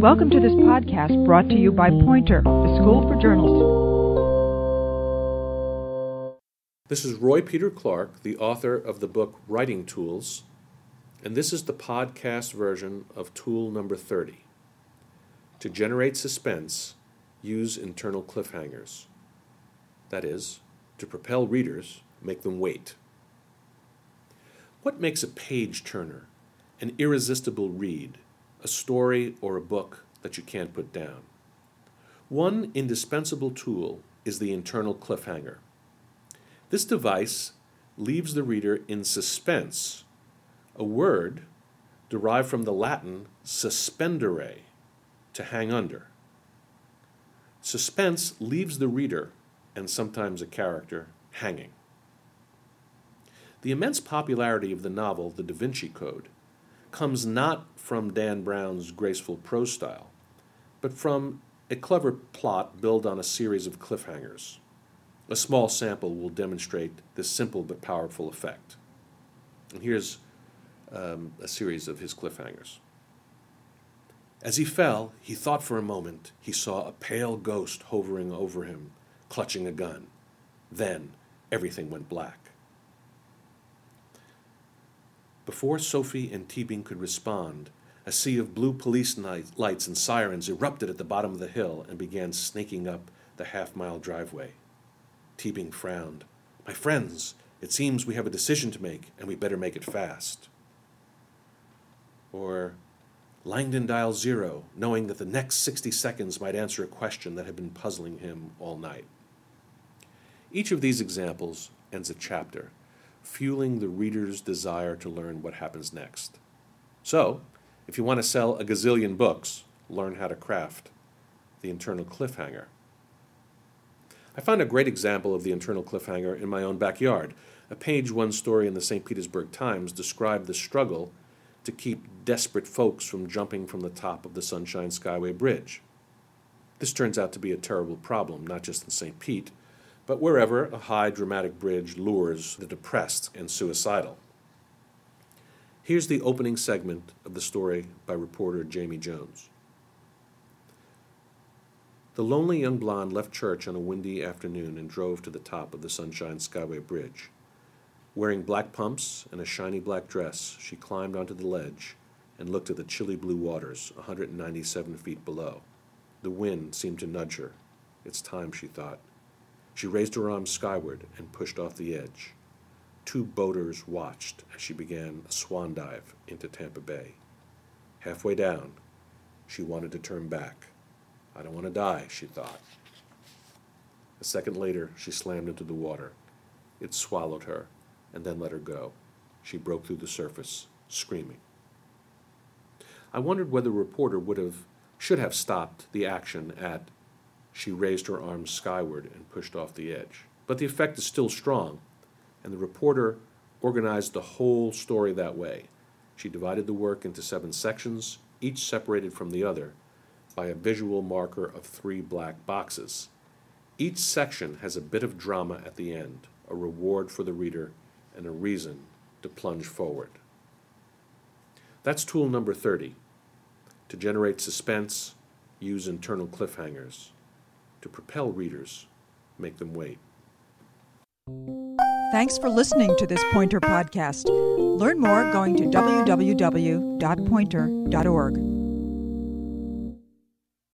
Welcome to this podcast brought to you by Poynter, the School for Journalism. This is Roy Peter Clark, the author of the book Writing Tools, and this is the podcast version of tool number 30. To generate suspense, use internal cliffhangers. That is, to propel readers, make them wait. What makes a page turner, an irresistible read, a story or a book that you can't put down? One indispensable tool is the internal cliffhanger. This device leaves the reader in suspense, a word derived from the Latin suspendere, to hang under. Suspense leaves the reader, and sometimes a character, hanging. The immense popularity of the novel The Da Vinci Code comes not from Dan Brown's graceful prose style, but from a clever plot built on a series of cliffhangers. A small sample will demonstrate this simple but powerful effect. And here's um, a series of his cliffhangers. As he fell, he thought for a moment he saw a pale ghost hovering over him, clutching a gun. Then everything went black. Before Sophie and Teabing could respond, a sea of blue police lights and sirens erupted at the bottom of the hill and began snaking up the half mile driveway. Teabing frowned. My friends, it seems we have a decision to make, and we better make it fast. Or Langdon dials zero, knowing that the next 60 seconds might answer a question that had been puzzling him all night. Each of these examples ends a chapter, fueling the reader's desire to learn what happens next. So, if you want to sell a gazillion books, learn how to craft the internal cliffhanger. I found a great example of the internal cliffhanger in my own backyard. A page one story in the St. Petersburg Times described the struggle to keep desperate folks from jumping from the top of the Sunshine Skyway Bridge. This turns out to be a terrible problem, not just in St. Pete, but wherever a high dramatic bridge lures the depressed and suicidal. Here's the opening segment of the story by reporter Jamie Jones. The lonely young blonde left church on a windy afternoon and drove to the top of the Sunshine Skyway Bridge. Wearing black pumps and a shiny black dress, she climbed onto the ledge and looked at the chilly blue waters, 197 feet below. The wind seemed to nudge her. It's time, she thought. She raised her arms skyward and pushed off the edge. Two boaters watched as she began a swan dive into Tampa Bay. Halfway down, she wanted to turn back. I don't want to die, she thought. A second later, she slammed into the water. It swallowed her and then let her go. She broke through the surface, screaming. I wondered whether the reporter would have, should have stopped the action at she raised her arms skyward and pushed off the edge. But the effect is still strong, and the reporter organized the whole story that way. She divided the work into seven sections, each separated from the other, by a visual marker of three black boxes. Each section has a bit of drama at the end, a reward for the reader, and a reason to plunge forward. That's tool number 30. To generate suspense, use internal cliffhangers. To propel readers, make them wait. Thanks for listening to this Poynter podcast. Learn more going to www.poynter.org.